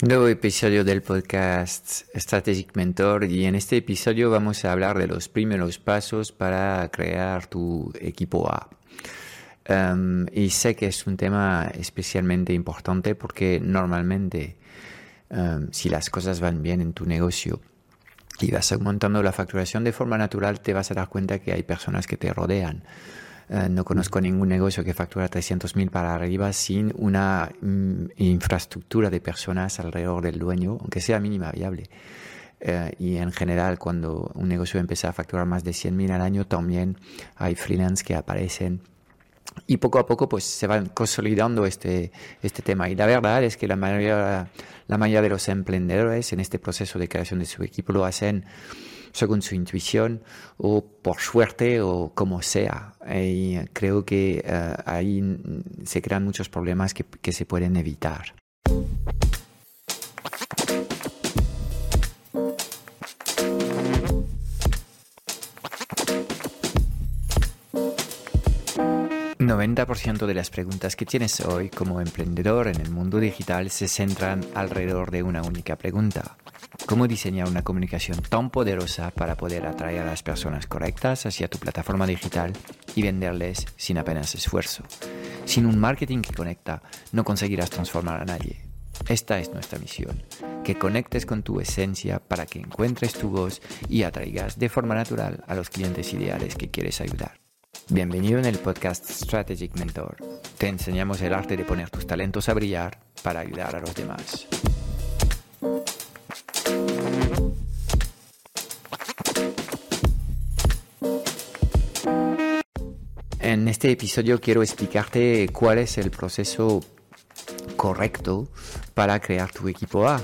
Nuevo episodio del podcast Strategic Mentor y en este episodio vamos a hablar de los primeros pasos para crear tu equipo A. Um, y sé que es un tema especialmente importante porque normalmente um, si las cosas van bien en tu negocio y vas aumentando la facturación de forma natural te vas a dar cuenta que hay personas que te rodean eh, no conozco ningún negocio que factura 300.000 para arriba sin una mm, infraestructura de personas alrededor del dueño, aunque sea mínima viable. Eh, y en general, cuando un negocio empieza a facturar más de 100.000 al año, también hay freelance que aparecen y poco a poco pues se van consolidando este, este tema. Y la verdad es que la mayoría, la mayoría de los emprendedores en este proceso de creación de su equipo lo hacen según su intuición o por suerte o como sea. Y creo que eh, ahí se crean muchos problemas que, que se pueden evitar. 90% de las preguntas que tienes hoy como emprendedor en el mundo digital se centran alrededor de una única pregunta. ¿Cómo diseñar una comunicación tan poderosa para poder atraer a las personas correctas hacia tu plataforma digital y venderles sin apenas esfuerzo? Sin un marketing que conecta, no conseguirás transformar a nadie. Esta es nuestra misión, que conectes con tu esencia para que encuentres tu voz y atraigas de forma natural a los clientes ideales que quieres ayudar. Bienvenido en el podcast Strategic Mentor. Te enseñamos el arte de poner tus talentos a brillar para ayudar a los demás. En este episodio quiero explicarte cuál es el proceso correcto para crear tu equipo A.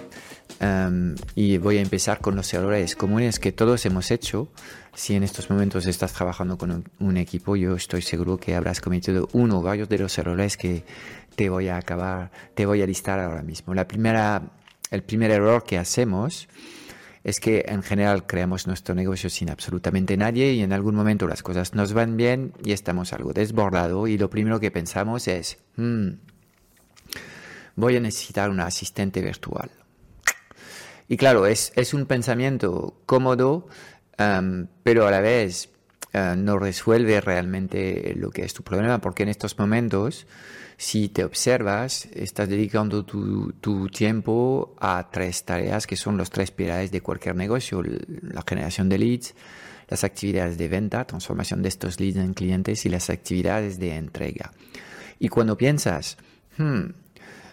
Um, y voy a empezar con los errores comunes que todos hemos hecho. Si en estos momentos estás trabajando con un, equipo, yo estoy seguro que habrás cometido uno o varios de los errores que te voy a acabar, te voy a listar ahora mismo. La primera, el primer error que hacemos es que en general creamos nuestro negocio sin absolutamente nadie y en algún momento las cosas nos van bien y estamos algo desbordado y lo primero que pensamos es, hmm, voy a necesitar un asistente virtual y claro, es, es un pensamiento cómodo, pero a la vez uh, no resuelve realmente lo que es tu problema, porque en estos momentos, si te observas, estás dedicando tu, tiempo a tres tareas que son los tres pilares de cualquier negocio, la generación de leads, las actividades de venta, transformación de estos leads en clientes y las actividades de entrega. Y cuando piensas, hmm,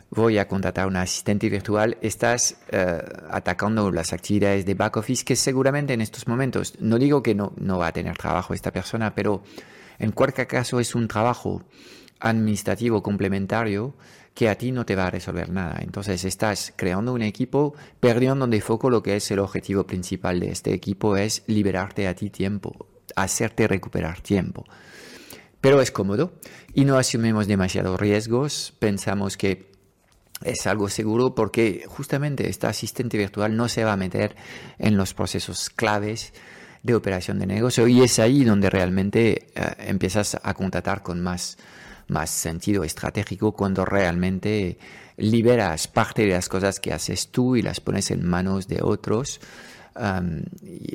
voy a contratar un asistente virtual, estás eh, atacando las actividades de back office que seguramente en estos momentos, no digo que no, no va a tener trabajo esta persona, pero en cualquier caso es un trabajo administrativo complementario que a ti no te va a resolver nada. Entonces estás creando un equipo perdiendo de foco lo que es el objetivo principal de este equipo, es liberarte a ti tiempo, hacerte recuperar tiempo. Pero es cómodo y no asumimos demasiados riesgos, pensamos que es algo seguro porque justamente esta asistente virtual no se va a meter en los procesos claves de operación de negocio y es ahí donde realmente eh, empiezas a contratar con más, más sentido estratégico cuando realmente liberas parte de las cosas que haces tú y las pones en manos de otros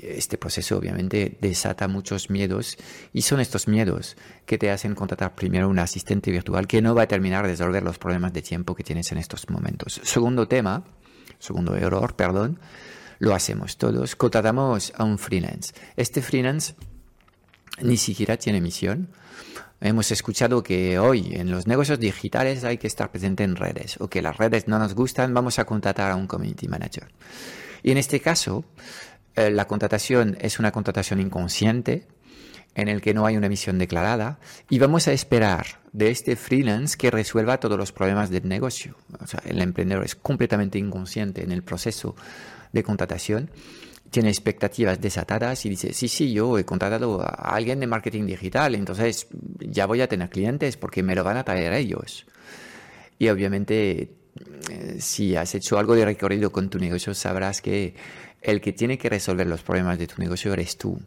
este proceso obviamente desata muchos miedos y son estos miedos que te hacen contratar primero un asistente virtual que no va a terminar de resolver los problemas de tiempo que tienes en estos momentos. Segundo tema, segundo error, perdón, lo hacemos todos, contratamos a un freelance. Este freelance ni siquiera tiene misión. Hemos escuchado que hoy en los negocios digitales hay que estar presente en redes o que las redes no nos gustan, vamos a contratar a un community manager. Y en este caso, eh, la contratación es una contratación inconsciente en el que no hay una misión declarada y vamos a esperar de este freelance que resuelva todos los problemas del negocio. O sea, el emprendedor es completamente inconsciente en el proceso de contratación, tiene expectativas desatadas y dice, sí, sí, yo he contratado a alguien de marketing digital, entonces ya voy a tener clientes porque me lo van a traer ellos. Y obviamente eh, si has hecho algo de recorrido con tu negocio, sabrás que el que tiene que resolver los problemas de tu negocio eres tú.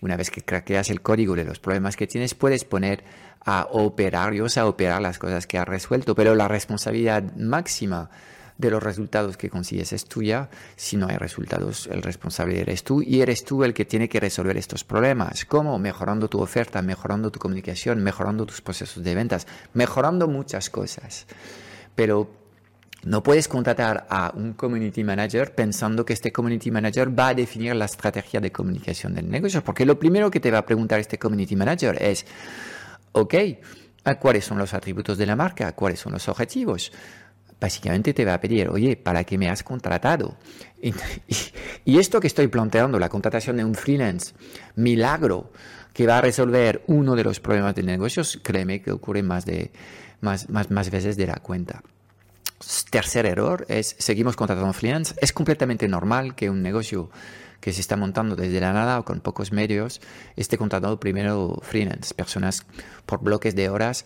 Una vez que craqueas el código de los problemas que tienes, puedes poner a operarios a operar las cosas que has resuelto, pero la responsabilidad máxima de los resultados que consigues es tuya. Si no hay resultados, el responsable eres tú y eres tú el que tiene que resolver estos problemas. ¿Cómo? Mejorando tu oferta, mejorando tu comunicación, mejorando tus procesos de ventas, mejorando muchas cosas. Pero no puedes contratar a un community manager pensando que este community manager va a definir la estrategia de comunicación del negocio, porque lo primero que te va a preguntar este community manager es, ok, ¿cuáles son los atributos de la marca? ¿Cuáles son los objetivos? Básicamente te va a pedir, oye, ¿para qué me has contratado? Y, esto que estoy planteando, la contratación de un freelance, milagro, que va a resolver uno de los problemas de negocios, créeme que ocurre más, de, más, más, más veces de la cuenta. Tercer error es, seguimos contratando freelance. Es completamente normal que un negocio que se está montando desde la nada o con pocos medios esté contratando primero freelance, personas por bloques de horas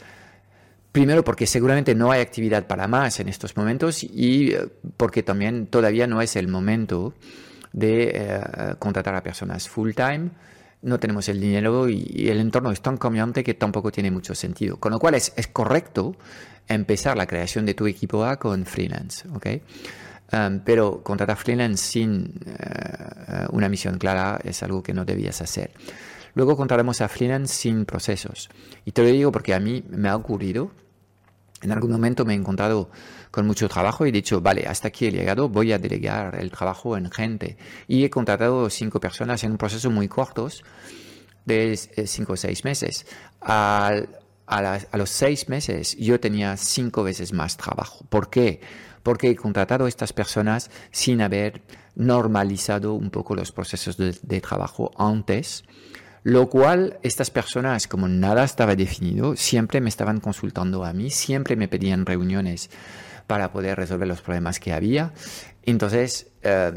Primero porque seguramente no hay actividad para más en estos momentos y eh, porque también todavía no es el momento de eh, contratar a personas full time. No tenemos el dinero y, el entorno es tan cambiante que tampoco tiene mucho sentido. Con lo cual es, correcto empezar la creación de tu equipo A con freelance. Um, pero contratar freelance sin eh, una misión clara es algo que no debías hacer. Luego contrataremos a freelance sin procesos. Y te lo digo porque a mí me ha ocurrido en algún momento me he encontrado con mucho trabajo y he dicho, vale, hasta aquí he llegado, voy a delegar el trabajo en gente. Y he contratado cinco personas en un proceso muy corto de eh, cinco o seis meses. a, los seis meses yo tenía cinco veces más trabajo. ¿Por qué? Porque he contratado a estas personas sin haber normalizado un poco los procesos de trabajo antes lo cual, estas personas, como nada estaba definido, siempre me estaban consultando a mí, siempre me pedían reuniones para poder resolver los problemas que había. Entonces, eh,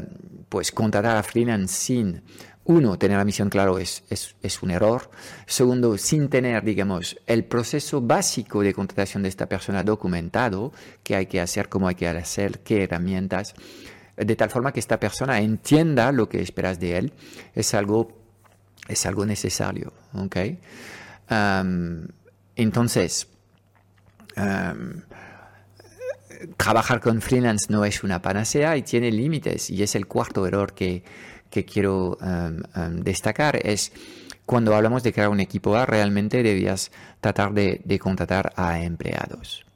pues contratar a freelance sin, uno, tener la misión claro es, es, es, un error. Segundo, sin tener, digamos, el proceso básico de contratación de esta persona documentado, qué hay que hacer, cómo hay que hacer, qué herramientas, de tal forma que esta persona entienda lo que esperas de él, es algo es algo necesario. ¿okay? entonces, trabajar con freelance no es una panacea y tiene límites. Y es el cuarto error que, que quiero destacar. Es cuando hablamos de crear un equipo A, realmente debías tratar de contratar a empleados.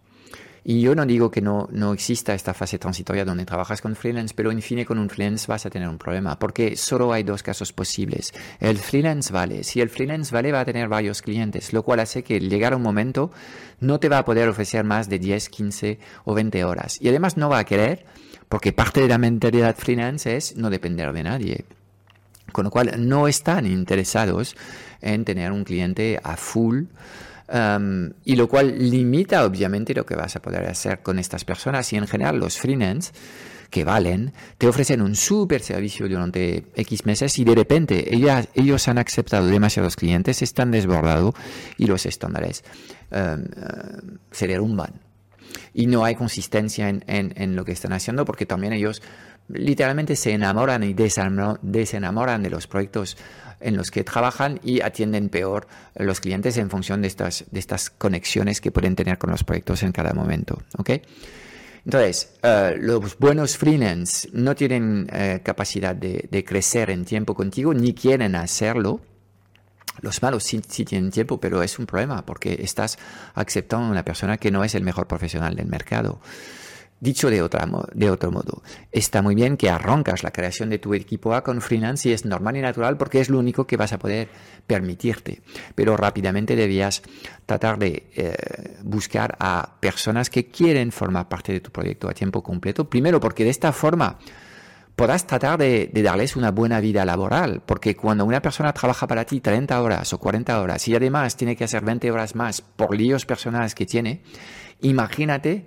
Y yo no digo que no, no exista esta fase transitoria donde trabajas con freelance, pero en fin con un freelance vas a tener un problema, porque solo hay dos casos posibles. El freelance vale. Si el freelance vale, va a tener varios clientes, lo cual hace que llegar un momento no te va a poder ofrecer más de 10, 15 o 20 horas. Y además no va a querer, porque parte de la mentalidad freelance es no depender de nadie. Con lo cual no están interesados en tener un cliente a full y lo cual limita obviamente lo que vas a poder hacer con estas personas y en general los freelance que valen, te ofrecen un super servicio durante X meses y de repente ellos han aceptado demasiados clientes, están desbordados y los estándares se derrumban. Y no hay consistencia en, en, en, lo que están haciendo porque también ellos literalmente se enamoran y desenamoran de los proyectos en los que trabajan y atienden peor los clientes en función de estas, de estas conexiones que pueden tener con los proyectos en cada momento. ¿okay? Entonces, eh, los buenos freelance no tienen eh, capacidad de, crecer en tiempo contigo ni quieren hacerlo. Los malos sí, sí, tienen tiempo, pero es un problema porque estás aceptando a una persona que no es el mejor profesional del mercado. Dicho de, de otro modo, está muy bien que arrancas la creación de tu equipo A con freelance y es normal y natural porque es lo único que vas a poder permitirte. Pero rápidamente debías tratar de eh, buscar a personas que quieren formar parte de tu proyecto a tiempo completo. Primero porque de esta forma podrás tratar de, de, darles una buena vida laboral, porque cuando una persona trabaja para ti 30 horas o 40 horas y además tiene que hacer 20 horas más por líos personales que tiene, imagínate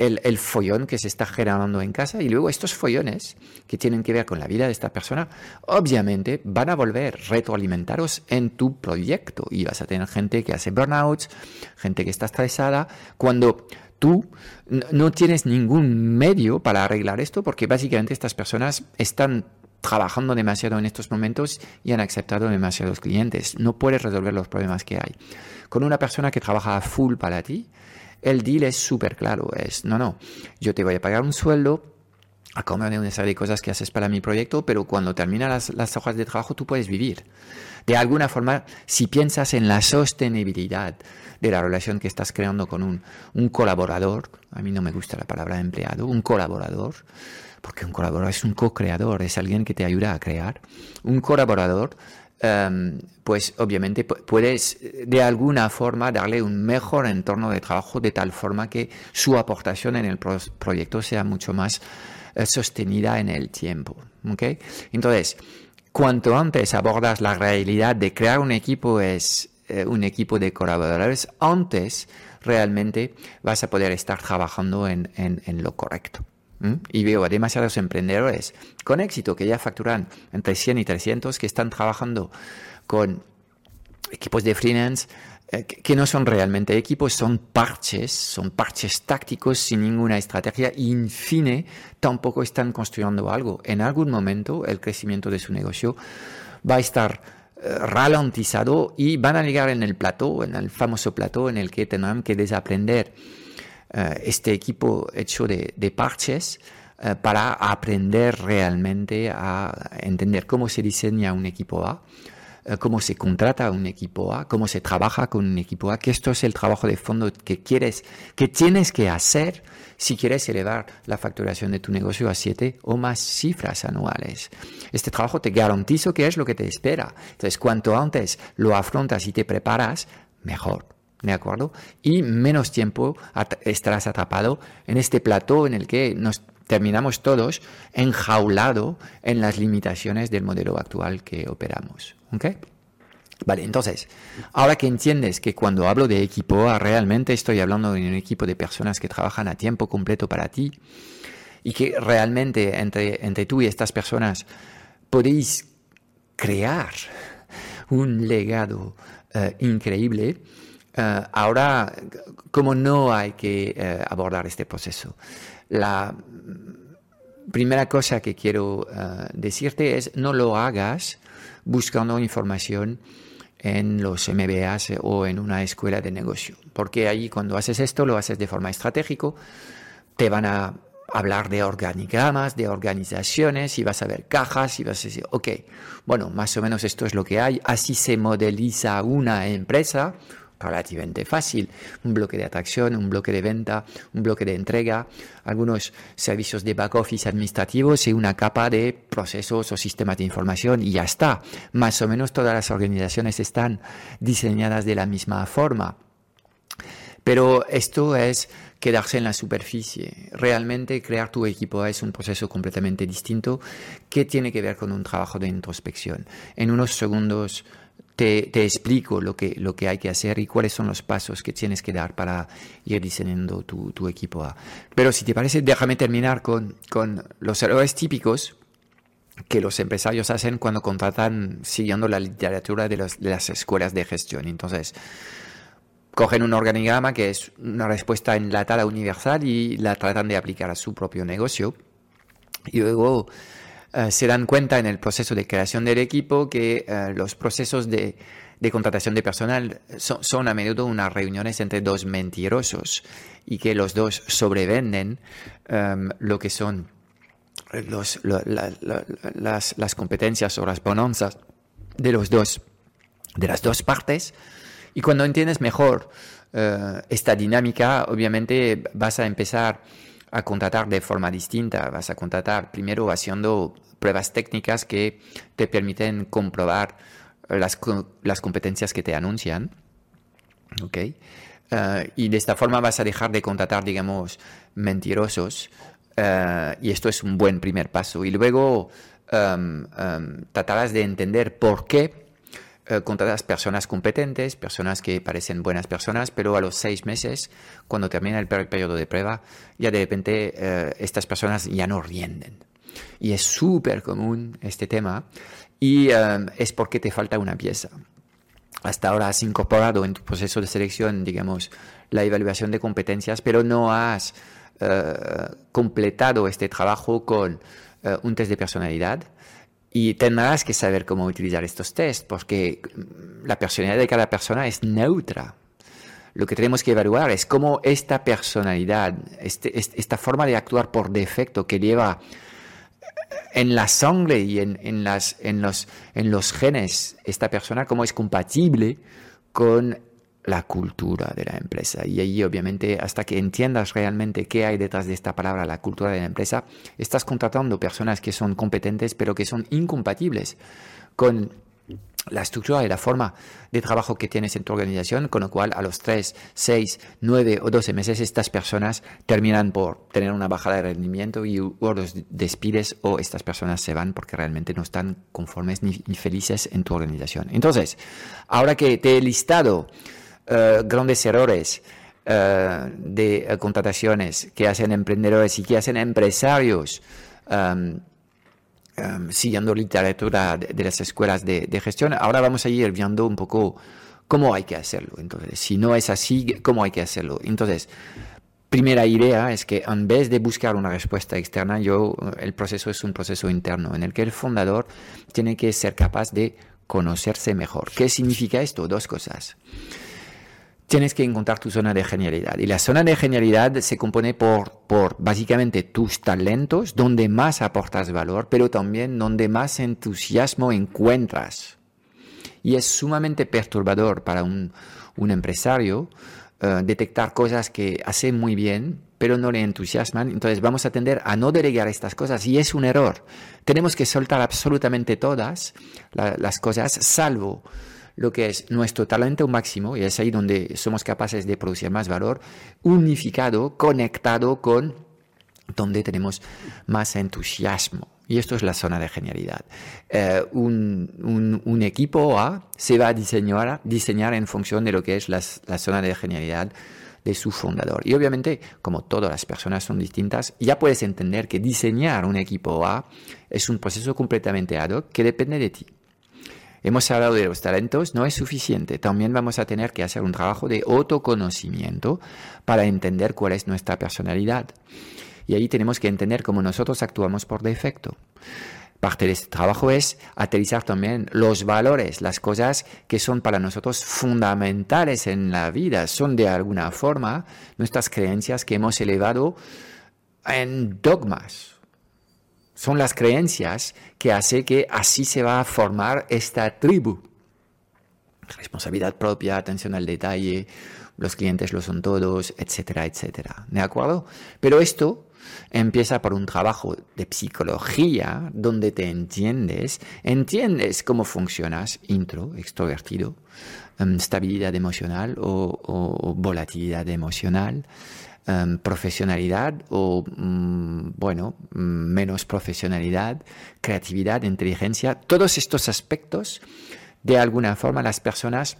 el, follón que se está generando en casa y luego estos follones que tienen que ver con la vida de esta persona, obviamente van a volver retroalimentaros en tu proyecto y vas a tener gente que hace burnouts, gente que está estresada, cuando tú no tienes ningún medio para arreglar esto porque básicamente estas personas están trabajando demasiado en estos momentos y han aceptado demasiados clientes. No puedes resolver los problemas que hay. Con una persona que trabaja a full para ti, el deal es súper claro. Es, no, no, yo te voy a pagar un sueldo a cambio de una serie de cosas que haces para mi proyecto, pero cuando terminan las, las hojas de trabajo tú puedes vivir. De alguna forma, si piensas en la sostenibilidad de la relación que estás creando con un, un colaborador, a mí no me gusta la palabra empleado, un colaborador, porque un colaborador es un co-creador, es alguien que te ayuda a crear. Un colaborador, em, pues obviamente puedes de alguna forma darle un mejor entorno de trabajo de tal forma que su aportación en el proyecto sea mucho más eh, sostenida en el tiempo. ¿okay? Entonces, cuanto antes abordas la realidad de crear un equipo es eh, un equipo de colaboradores, antes realmente vas a poder estar trabajando en, en, lo correcto. Y veo a demasiados emprendedores con éxito que ya facturan entre 100 y 300 que están trabajando con equipos de freelance eh, que no son realmente equipos, son parches, son parches tácticos sin ninguna estrategia y, en fin, tampoco están construyendo algo. En algún momento el crecimiento de su negocio va a estar eh, ralentizado y van a llegar en el plató, en el famoso plató en el que tendrán que desaprender eh, este equipo hecho de, parches para aprender realmente a entender cómo se diseña un equipo A eh, cómo se contrata un equipo A, cómo se trabaja con un equipo A, que esto es el trabajo de fondo que quieres, que tienes que hacer si quieres elevar la facturación de tu negocio a siete o más cifras anuales. Este trabajo te garantizo que es lo que te espera. Entonces, cuanto antes lo afrontas y te preparas, mejor. ¿De acuerdo? Y menos tiempo estarás atrapado en este plató en el que nos terminamos todos enjaulado en las limitaciones del modelo actual que operamos. ¿Ok? Vale, entonces, ahora que entiendes que cuando hablo de equipo A, realmente estoy hablando de un equipo de personas que trabajan a tiempo completo para ti y que realmente entre, entre tú y estas personas podéis crear un legado eh, increíble, eh, ahora, ¿cómo no hay que eh, abordar este proceso? La primera cosa que quiero decirte es no lo hagas buscando información en los MBAs o en una escuela de negocio. Porque ahí cuando haces esto lo haces de forma estratégica, te van a hablar de organigramas, de organizaciones, y vas a ver cajas, y vas a decir, ok, bueno, más o menos esto es lo que hay, así se modeliza una empresa, relativamente fácil. Un bloque de atracción, un bloque de venta, un bloque de entrega, algunos servicios de back office administrativos y una capa de procesos o sistemas de información y ya está. Más o menos todas las organizaciones están diseñadas de la misma forma. Pero esto es quedarse en la superficie. Realmente crear tu equipo es un proceso completamente distinto que tiene que ver con un trabajo de introspección. En unos segundos te, explico lo que, lo que hay que hacer y cuáles son los pasos que tienes que dar para ir diseñando tu, equipo A. Pero si te parece, déjame terminar con, con los errores típicos que los empresarios hacen cuando contratan siguiendo la literatura de, de las escuelas de gestión. Entonces, cogen un organigrama que es una respuesta enlatada universal y la tratan de aplicar a su propio negocio. Y luego eh, se dan cuenta en el proceso de creación del equipo que eh, los procesos de, contratación de personal son, a menudo unas reuniones entre dos mentirosos y que los dos sobrevenden em, lo que son los, las, competencias o las bonanzas de los dos de las dos partes. Y cuando entiendes mejor eh, esta dinámica obviamente vas a empezar a contratar de forma distinta. Vas a contratar primero haciendo pruebas técnicas que te permiten comprobar las, las competencias que te anuncian. ¿okay? Eh, y de esta forma vas a dejar de contratar, digamos, mentirosos. Eh, y esto es un buen primer paso. Y luego um, um, tratarás de entender por qué eh, contratas personas competentes, personas que parecen buenas personas, pero a los seis meses, cuando termina el periodo de prueba, ya de repente eh, estas personas ya no rienden. Y es súper común este tema y eh, es porque te falta una pieza. Hasta ahora has incorporado en tu proceso de selección, digamos, la evaluación de competencias, pero no has completado este trabajo con un test de personalidad, y tendrás que saber cómo utilizar estos tests, porque la personalidad de cada persona es neutra. lo que tenemos que evaluar es cómo esta personalidad, este, esta forma de actuar por defecto que lleva en la sangre y en, en, las, en, los, en los genes, esta persona, cómo es compatible con la cultura de la empresa. Y ahí, obviamente, hasta que entiendas realmente qué hay detrás de esta palabra, la cultura de la empresa, estás contratando personas que son competentes, pero que son incompatibles con la estructura y la forma de trabajo que tienes en tu organización, con lo cual a los 3, 6, 9 o 12 meses estas personas terminan por tener una bajada de rendimiento y o los despides o estas personas se van porque realmente no están conformes ni, felices en tu organización. Entonces, ahora que te he listado eh, grandes errores eh, de eh, contrataciones que hacen emprendedores y que hacen empresarios, Em, siguiendo literatura de, las escuelas de, gestión, ahora vamos a ir viendo un poco cómo hay que hacerlo. Entonces, si no es así, ¿cómo hay que hacerlo? Entonces, primera idea es que en vez de buscar una respuesta externa, yo, el proceso es un proceso interno en el que el fundador tiene que ser capaz de conocerse mejor. ¿Qué significa esto? Dos cosas tienes que encontrar tu zona de genialidad. Y la zona de genialidad se compone por, por básicamente tus talentos, donde más aportas valor, pero también donde más entusiasmo encuentras. Y es sumamente perturbador para un, un empresario eh, detectar cosas que hace muy bien, pero no le entusiasman. Entonces vamos a tender a no delegar estas cosas y es un error. Tenemos que soltar absolutamente todas las cosas, salvo lo que es nuestro talento máximo, y es ahí donde somos capaces de producir más valor, unificado, conectado con donde tenemos más entusiasmo. Y esto es la zona de genialidad. Eh, un, equipo A se va a diseñar, diseñar en función de lo que es la, la zona de genialidad de su fundador. Y obviamente, como todas las personas son distintas, ya puedes entender que diseñar un equipo A es un proceso completamente ad hoc que depende de ti. Hemos hablado de los talentos, no es suficiente. También vamos a tener que hacer un trabajo de autoconocimiento para entender cuál es nuestra personalidad. Y ahí tenemos que entender cómo nosotros actuamos por defecto. Parte de este trabajo es aterrizar también los valores, las cosas que son para nosotros fundamentales en la vida. Son de alguna forma nuestras creencias que hemos elevado en dogmas son las creencias que hace que así se va a formar esta tribu. Responsabilidad propia, atención al detalle, los clientes lo son todos, etcétera, etcétera. ¿De acuerdo? Pero esto empieza por un trabajo de psicología donde te entiendes, entiendes cómo funcionas, intro, extrovertido, em, estabilidad emocional o volatilidad emocional, Em, profesionalidad o, mm, bueno, mm, menos profesionalidad, creatividad, inteligencia, todos estos aspectos, de alguna forma las personas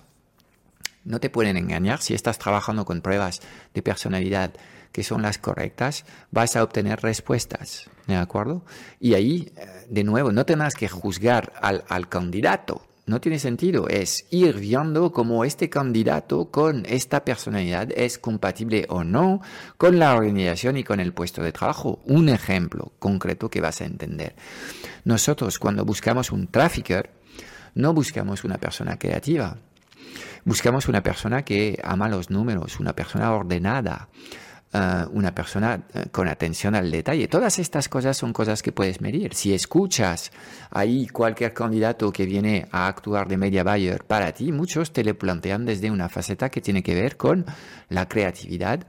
no te pueden engañar. Si estás trabajando con pruebas de personalidad que son las correctas, vas a obtener respuestas, ¿de acuerdo? Y ahí, eh, de nuevo, no tendrás que juzgar al, al candidato, no tiene sentido. Es ir viendo cómo este candidato con esta personalidad es compatible o no con la organización y con el puesto de trabajo. Un ejemplo concreto que vas a entender. Nosotros cuando buscamos un trafficker, no buscamos una persona creativa. Buscamos una persona que ama los números, una persona ordenada, eh, una persona eh, con atención al detalle. Todas estas cosas son cosas que puedes medir. Si escuchas ahí cualquier candidato que viene a actuar de media buyer para ti, muchos te le plantean desde una faceta que tiene que ver con la creatividad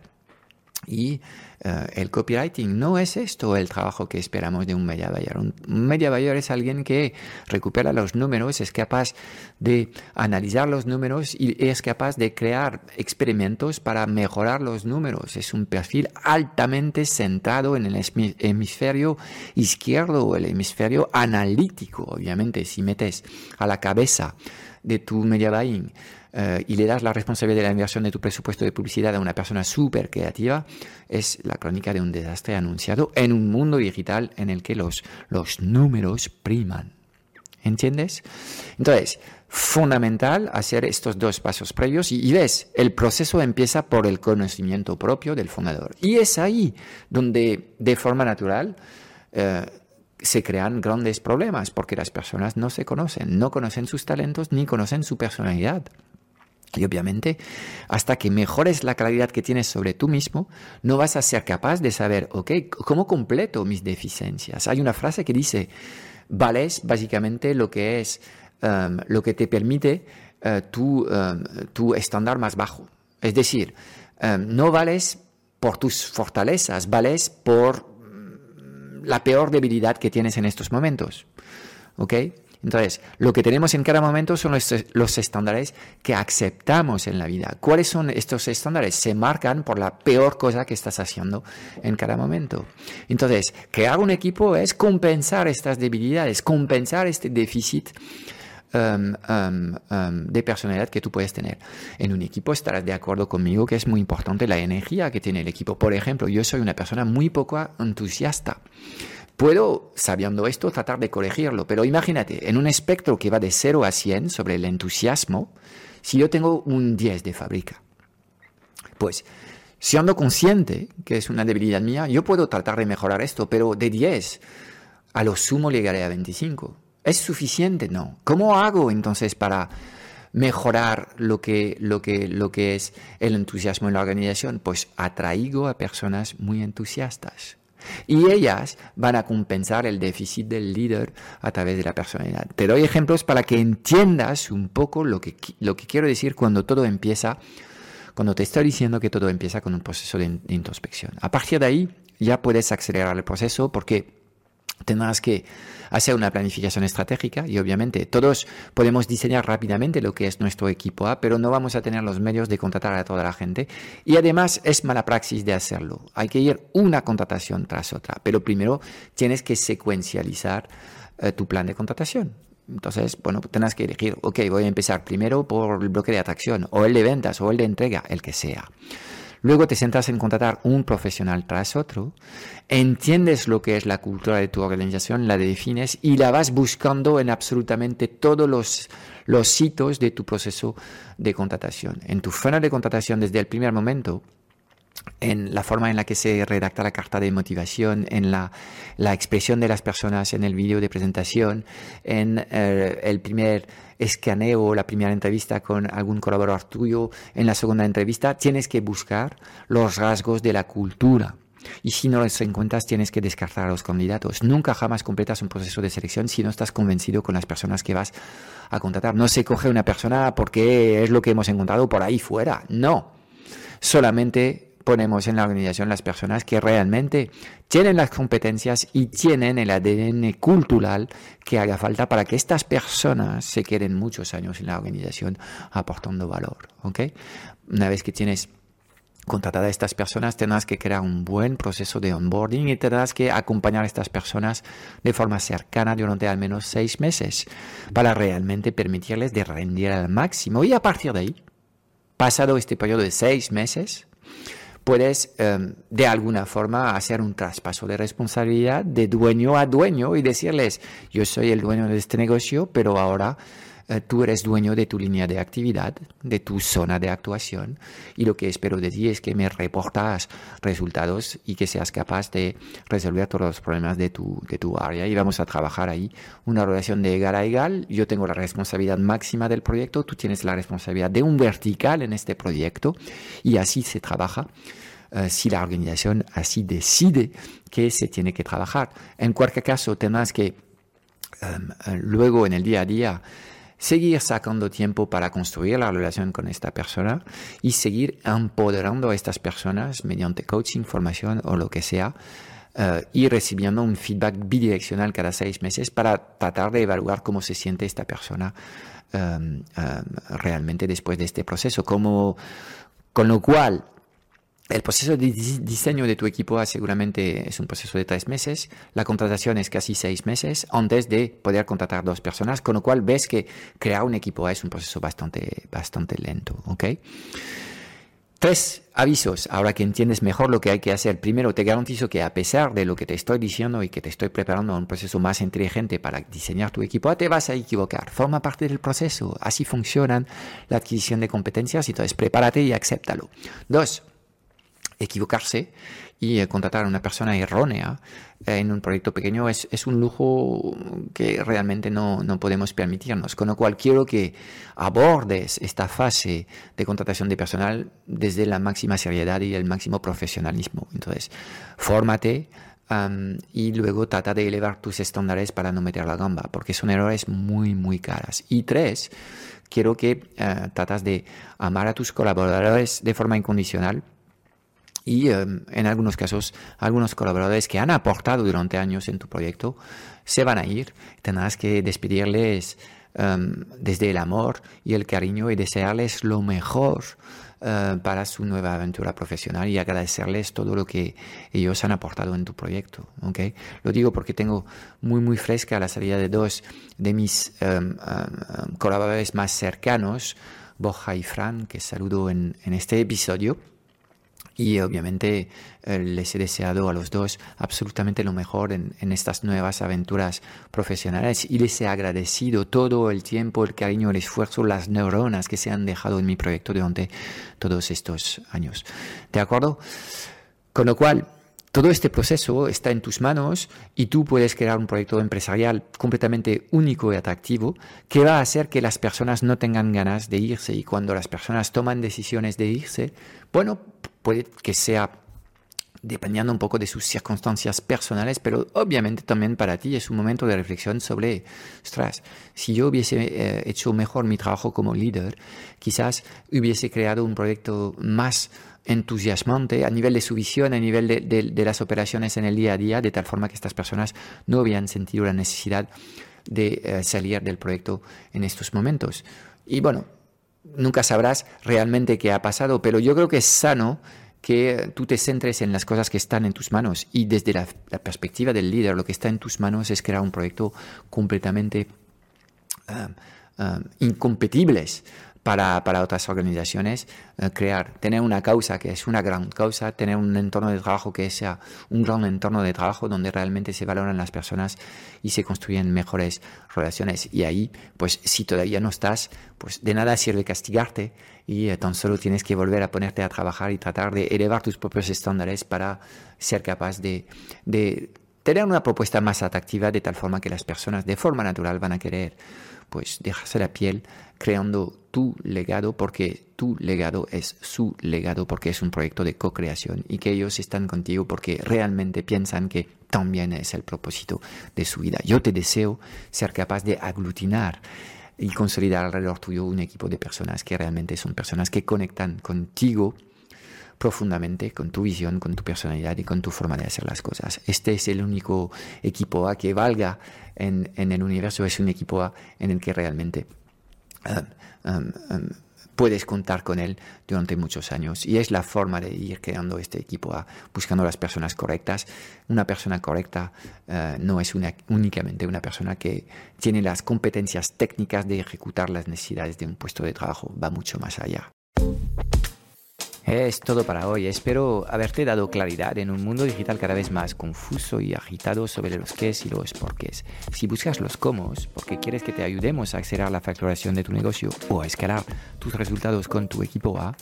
y eh, el copywriting no es esto el trabajo que esperamos de un media buyer. Un, media buyer es alguien que recupera los números, es capaz de analizar los números y es capaz de crear experimentos para mejorar los números. Es un perfil altamente centrado en el hemisferio izquierdo el hemisferio analítico. Obviamente, si metes a la cabeza de tu media buying eh, y le das la responsabilidad de la inversión de tu presupuesto de publicidad a una persona súper creativa, es la crónica de un desastre anunciado en un mundo digital en el que los, los números priman. ¿Entiendes? Entonces, fundamental hacer estos dos pasos previos y, ves, el proceso empieza por el conocimiento propio del fundador. Y es ahí donde, de forma natural, eh, se crean grandes problemas porque las personas no se conocen, no conocen sus talentos ni conocen su personalidad. Y obviamente, hasta que mejores la claridad que tienes sobre tú mismo, no vas a ser capaz de saber, ok, ¿cómo completo mis deficiencias? Hay una frase que dice, vales básicamente lo que es, um, lo que te permite uh, tu, um, tu, estándar más bajo. Es decir, um, no vales por tus fortalezas, vales por mm, la peor debilidad que tienes en estos momentos. ¿Ok? Entonces, lo que tenemos en cada momento son los, estándares que aceptamos en la vida. ¿Cuáles son estos estándares? Se marcan por la peor cosa que estás haciendo en cada momento. Entonces, crear un equipo es compensar estas debilidades, compensar este déficit. Um, um, um, de personalidad que tú puedes tener. En un equipo estarás de acuerdo conmigo que es muy importante la energía que tiene el equipo. Por ejemplo, yo soy una persona muy poco entusiasta. Puedo, sabiendo esto, tratar de corregirlo, pero imagínate, en un espectro que va de 0 a 100 sobre el entusiasmo, si yo tengo un 10 de fábrica, pues siendo consciente que es una debilidad mía, yo puedo tratar de mejorar esto, pero de 10 a lo sumo llegaré a 25. ¿Es suficiente? No. ¿Cómo hago entonces para mejorar lo que, lo que, lo que es el entusiasmo en la organización? Pues atraigo a personas muy entusiastas. Y ellas van a compensar el déficit del líder a través de la personalidad. Te doy ejemplos para que entiendas un poco lo que, lo que quiero decir cuando todo empieza, cuando te estoy diciendo que todo empieza con un proceso de, introspección. A partir de ahí ya puedes acelerar el proceso porque tendrás que hacer una planificación estratégica y obviamente todos podemos diseñar rápidamente lo que es nuestro equipo A, pero no vamos a tener los medios de contratar a toda la gente y además es mala praxis de hacerlo. Hay que ir una contratación tras otra, pero primero tienes que secuencializar eh, tu plan de contratación. Entonces, bueno, tendrás que elegir, ok, voy a empezar primero por el bloque de atracción o el de ventas o el de entrega, el que sea. Luego te centras en contratar un profesional tras otro, entiendes lo que es la cultura de tu organización, la defines y la vas buscando en absolutamente todos los, los hitos de tu proceso de contratación. En tu funnel de contratación desde el primer momento, en la forma en la que se redacta la carta de motivación, en la, la expresión de las personas en el vídeo de presentación, en eh, el primer escaneo, la primera entrevista con algún colaborador tuyo, en la segunda entrevista, tienes que buscar los rasgos de la cultura. Y si no los encuentras, tienes que descartar a los candidatos. Nunca jamás completas un proceso de selección si no estás convencido con las personas que vas a contratar. No se coge una persona porque es lo que hemos encontrado por ahí fuera. No. Solamente ponemos en la organización las personas que realmente tienen las competencias y tienen el ADN cultural que haga falta para que estas personas se queden muchos años en la organización aportando valor. ¿okay? Una vez que tienes contratada a estas personas, tendrás que crear un buen proceso de onboarding y tendrás que acompañar a estas personas de forma cercana durante al menos seis meses para realmente permitirles de rendir al máximo. Y a partir de ahí, pasado este periodo de seis meses, puedes em, de alguna forma hacer un traspaso de responsabilidad de dueño a dueño y decirles, yo soy el dueño de este negocio, pero ahora tú eres dueño de tu línea de actividad, de tu zona de actuación y lo que espero de ti es que me reportas resultados y que seas capaz de resolver todos los problemas de tu, de tu área y vamos a trabajar ahí una relación de egal a egal. Yo tengo la responsabilidad máxima del proyecto, tú tienes la responsabilidad de un vertical en este proyecto y así se trabaja. Eh, si la organización así decide que se tiene que trabajar. En cualquier caso, tendrás que em, eh, luego en el día a día seguir sacando tiempo para construir la relación con esta persona y seguir empoderando a estas personas mediante coaching, formación o lo que sea. Uh, y recibiendo un feedback bidireccional cada seis meses para tratar de evaluar cómo se siente esta persona um, um, realmente después de este proceso. Como, con lo cual, el proceso de diseño de tu equipo seguramente es un proceso de tres meses, la contratación es casi seis meses antes de poder contratar dos personas, con lo cual ves que crear un equipo es un proceso bastante, bastante lento. ¿ok? Tres avisos, ahora que entiendes mejor lo que hay que hacer. Primero, te garantizo que a pesar de lo que te estoy diciendo y que te estoy preparando un proceso más inteligente para diseñar tu equipo, te vas a equivocar. Forma parte del proceso. Así funcionan la adquisición de competencias. Entonces, prepárate y acéptalo. Dos, equivocarse y eh, contratar a una persona errónea eh, en un proyecto pequeño es, un lujo que realmente no, no, podemos permitirnos. Con lo cual quiero que abordes esta fase de contratación de personal desde la máxima seriedad y el máximo profesionalismo. Entonces, fórmate. y luego trata de elevar tus estándares para no meter la gamba, porque son errores muy, muy caras. Y tres, quiero que uh, tratas de amar a tus colaboradores de forma incondicional y em, en algunos casos algunos colaboradores que han aportado durante años en tu proyecto se van a ir. Tendrás que despedirles em, desde el amor y el cariño y desearles lo mejor eh, para su nueva aventura profesional y agradecerles todo lo que ellos han aportado en tu proyecto. ¿okay? Lo digo porque tengo muy muy fresca la salida de dos de mis em, colaboradores más cercanos, Borja y Fran, que saludo en, en este episodio y obviamente eh, les he deseado a los dos absolutamente lo mejor en, estas nuevas aventuras profesionales y les he agradecido todo el tiempo, el cariño, el esfuerzo, las neuronas que se han dejado en mi proyecto durante todos estos años. ¿De acuerdo? Con lo cual, todo este proceso está en tus manos y tú puedes crear un proyecto empresarial completamente único y atractivo que va a hacer que las personas no tengan ganas de irse y cuando las personas toman decisiones de irse, bueno, puede que sea dependiendo un poco de sus circunstancias personales, pero obviamente también para ti es un momento de reflexión sobre, ostras, si yo hubiese eh, hecho mejor mi trabajo como líder, quizás hubiese creado un proyecto más entusiasmante a nivel de su visión, a nivel de, las operaciones en el día a día, de tal forma que estas personas no habían sentido la necesidad de eh, salir del proyecto en estos momentos. Y bueno, nunca sabrás realmente qué ha pasado, pero yo creo que es sano que tú te centres en las cosas que están en tus manos y desde la, perspectiva del líder lo que está en tus manos es crear un proyecto completamente uh, para, para, otras organizaciones, uh, crear, tener una causa que es una gran causa, tener un entorno de trabajo que sea un gran entorno de trabajo donde realmente se valoran las personas y se construyen mejores relaciones. Y ahí, pues si todavía no estás, pues de nada sirve castigarte y eh, tan solo tienes que volver a ponerte a trabajar y tratar de elevar tus propios estándares para ser capaz de, de tener una propuesta más atractiva de tal forma que las personas de forma natural van a querer pues dejarse la piel creando tu legado porque tu legado es su legado porque es un proyecto de co-creación y que ellos están contigo porque realmente piensan que también es el propósito de su vida. Yo te deseo ser capaz de aglutinar y consolidar alrededor tuyo un equipo de personas que realmente son personas que conectan contigo profundamente con tu visión, con tu personalidad y con tu forma de hacer las cosas. Este es el único equipo A que valga en, en el universo, es un equipo A en el que realmente um, um, um, puedes contar con él durante muchos años. Y es la forma de ir creando este equipo A, buscando las personas correctas. Una persona correcta uh, no es únicamente una persona que tiene las competencias técnicas de ejecutar las necesidades de un puesto de trabajo, va mucho más allá. Es todo para hoy. Espero haberte dado claridad en un mundo digital cada vez más confuso y agitado sobre los qués y los porqués. Si buscas los cómo, porque quieres que te ayudemos a acelerar la facturación de tu negocio o a escalar tus resultados con tu equipo A,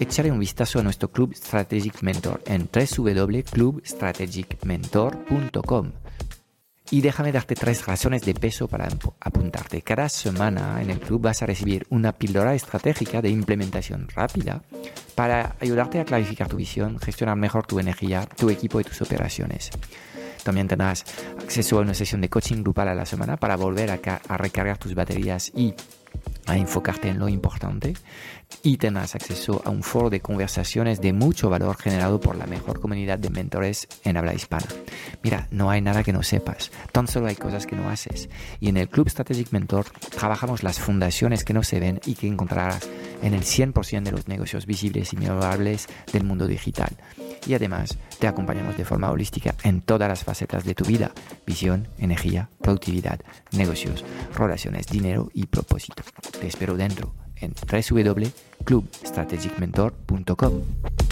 echaré un vistazo a nuestro Club Strategic Mentor en www.clubstrategicmentor.com. Y déjame darte tres razones de peso para apuntarte. Cada semana en el club vas a recibir una píldora estratégica de implementación rápida para ayudarte a clarificar tu visión, gestionar mejor tu energía, tu equipo y tus operaciones. También tendrás acceso a una sesión de coaching grupal a la semana para volver a, recargar tus baterías y a enfocarte en lo importante y tendrás acceso a un foro de conversaciones de mucho valor generado por la mejor comunidad de mentores en habla hispana. Mira, no hay nada que no sepas, tan solo hay cosas que no haces. Y en el Club Strategic Mentor trabajamos las fundaciones que no se ven y que encontrarás en el 100% de los negocios visibles y memorables del mundo digital. Y además te acompañamos de forma holística en todas las facetas de tu vida, visión, energía, productividad, negocios, relaciones, dinero y propósito. Te espero dentro en www.clubstrategicmentor.com.